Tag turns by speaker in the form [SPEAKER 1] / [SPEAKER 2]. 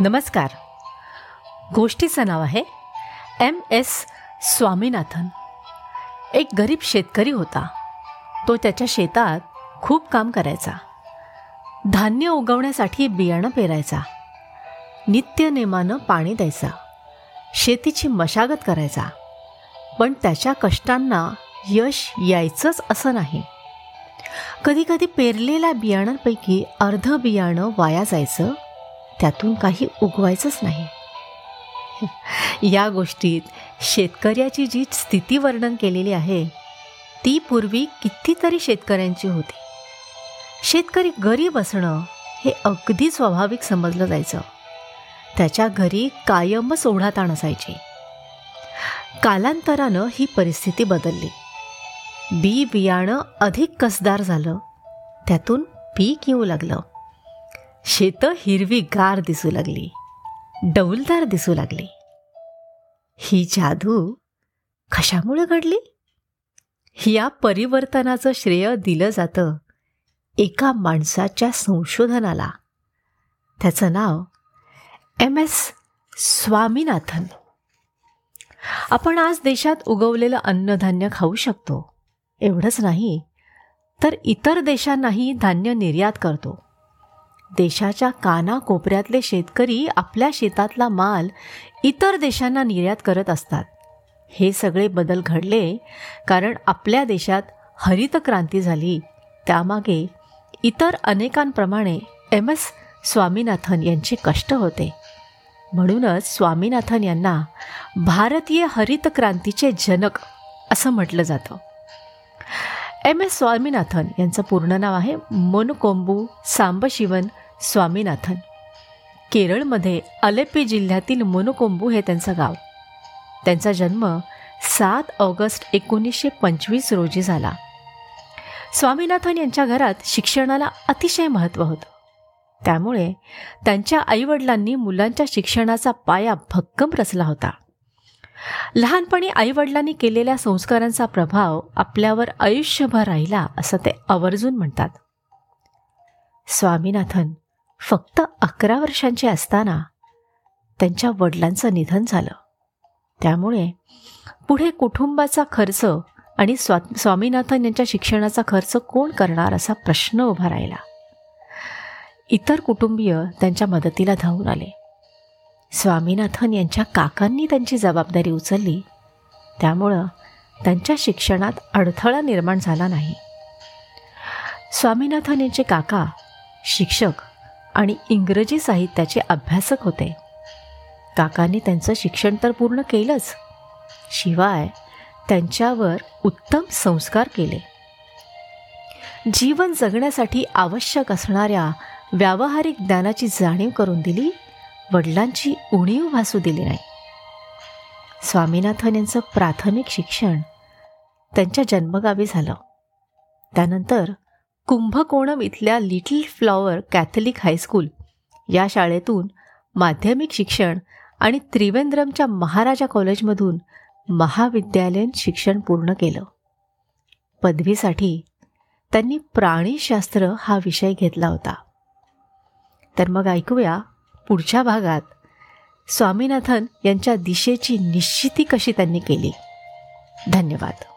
[SPEAKER 1] नमस्कार. गोष्टीचं नाव आहे एम एस स्वामीनाथन. एक गरीब शेतकरी होता. तो त्याच्या शेतात खूप काम करायचा. धान्य उगवण्यासाठी बियाणं पेरायचा. नित्यनेमानं पाणी द्यायचा. शेतीची मशागत करायचा. पण त्याच्या कष्टांना यश यायचंच असं नाही. कधीकधी पेरलेल्या बियाणांपैकी अर्ध बियाणं वाया जायचं त्यातून काही उगवायचंच नाही. या गोष्टीत शेतकऱ्याची जी स्थिती वर्णन केलेली आहे ती पूर्वी कितीतरी शेतकऱ्यांची होती. शेतकरी गरीब असणं हे अगदी स्वाभाविक समजलं जायचं. त्याच्या घरी कायमच ओढाताण असायची. कालांतरानं ही परिस्थिती बदलली. बी बियाणं अधिक कसदार झालं त्यातून पीक येऊ लागलं. शेतं हिरवी गार दिसू लागली. डौलदार दिसू लागली. ही जादू कशामुळे घडली? या परिवर्तनाचं श्रेय दिलं जातं एका माणसाच्या संशोधनाला. त्याचं नाव एम एस स्वामीनाथन. आपण आज देशात उगवलेलं अन्नधान्य खाऊ शकतो. एवढंच नाही तर इतर देशांनाही धान्य निर्यात करतो. देशाच्या कानाकोपऱ्यातले शेतकरी आपल्या शेतातला माल इतर देशांना निर्यात करत असतात. हे सगळे बदल घडले कारण आपल्या देशात हरित क्रांती झाली. त्यामागे इतर अनेकांप्रमाणे एम. एस. स्वामीनाथन यांचे कष्ट होते. म्हणूनच स्वामीनाथन यांना भारतीय हरित क्रांतीचे जनक असं म्हटलं जातं. एम एस स्वामीनाथन यांचं पूर्ण नाव आहे मनकोंबू सांबशिवन स्वामीनाथन. केरळमध्ये अलेप्पी जिल्ह्यातील मोनकोंबू हे त्यांचं गाव. त्यांचा जन्म सात ऑगस्ट एकोणीसशे पंचवीस रोजी झाला. स्वामीनाथन यांच्या घरात शिक्षणाला अतिशय महत्त्व होतं. त्यामुळे त्यांच्या आईवडिलांनी मुलांच्या शिक्षणाचा पाया भक्कम रचला होता. लहानपणी आईवडिलांनी केलेल्या संस्कारांचा प्रभाव आपल्यावर आयुष्यभर राहिला असं ते आवर्जून म्हणतात. स्वामीनाथन फक्त अकरा वर्षांचे असताना त्यांच्या वडिलांचं निधन झालं. त्यामुळे पुढे कुटुंबाचा खर्च आणि स्वा स्वामीनाथन यांच्या शिक्षणाचा खर्च कोण करणार असा प्रश्न उभा राहिला. इतर कुटुंबीय त्यांच्या मदतीला धावून आले. स्वामीनाथन यांच्या काकांनी त्यांची जबाबदारी उचलली. त्यामुळं त्यांच्या शिक्षणात अडथळा निर्माण झाला नाही. स्वामीनाथन यांचे काका शिक्षक आणि इंग्रजी साहित्याचे अभ्यासक होते. काकांनी त्यांचं शिक्षण तर पूर्ण केलंच. शिवाय त्यांच्यावर उत्तम संस्कार केले. जीवन जगण्यासाठी आवश्यक असणाऱ्या व्यावहारिक ज्ञानाची जाणीव करून दिली वडिलांची उणीव भासू दिली नाही. स्वामीनाथन यांचं प्राथमिक शिक्षण त्यांच्या जन्मगावी झालं. त्यानंतर कुंभकोणम इथल्या लिटल फ्लॉवर कॅथलिक हायस्कूल या शाळेतून माध्यमिक शिक्षण आणि त्रिवेंद्रमच्या महाराजा कॉलेजमधून महाविद्यालयीन शिक्षण पूर्ण केलं. पदवीसाठी त्यांनी प्राणीशास्त्र हा विषय घेतला होता. तर मग ऐकूया पुढच्या भागात स्वामीनाथन यांच्या दिशेची निश्चिती कशी त्यांनी केली? धन्यवाद.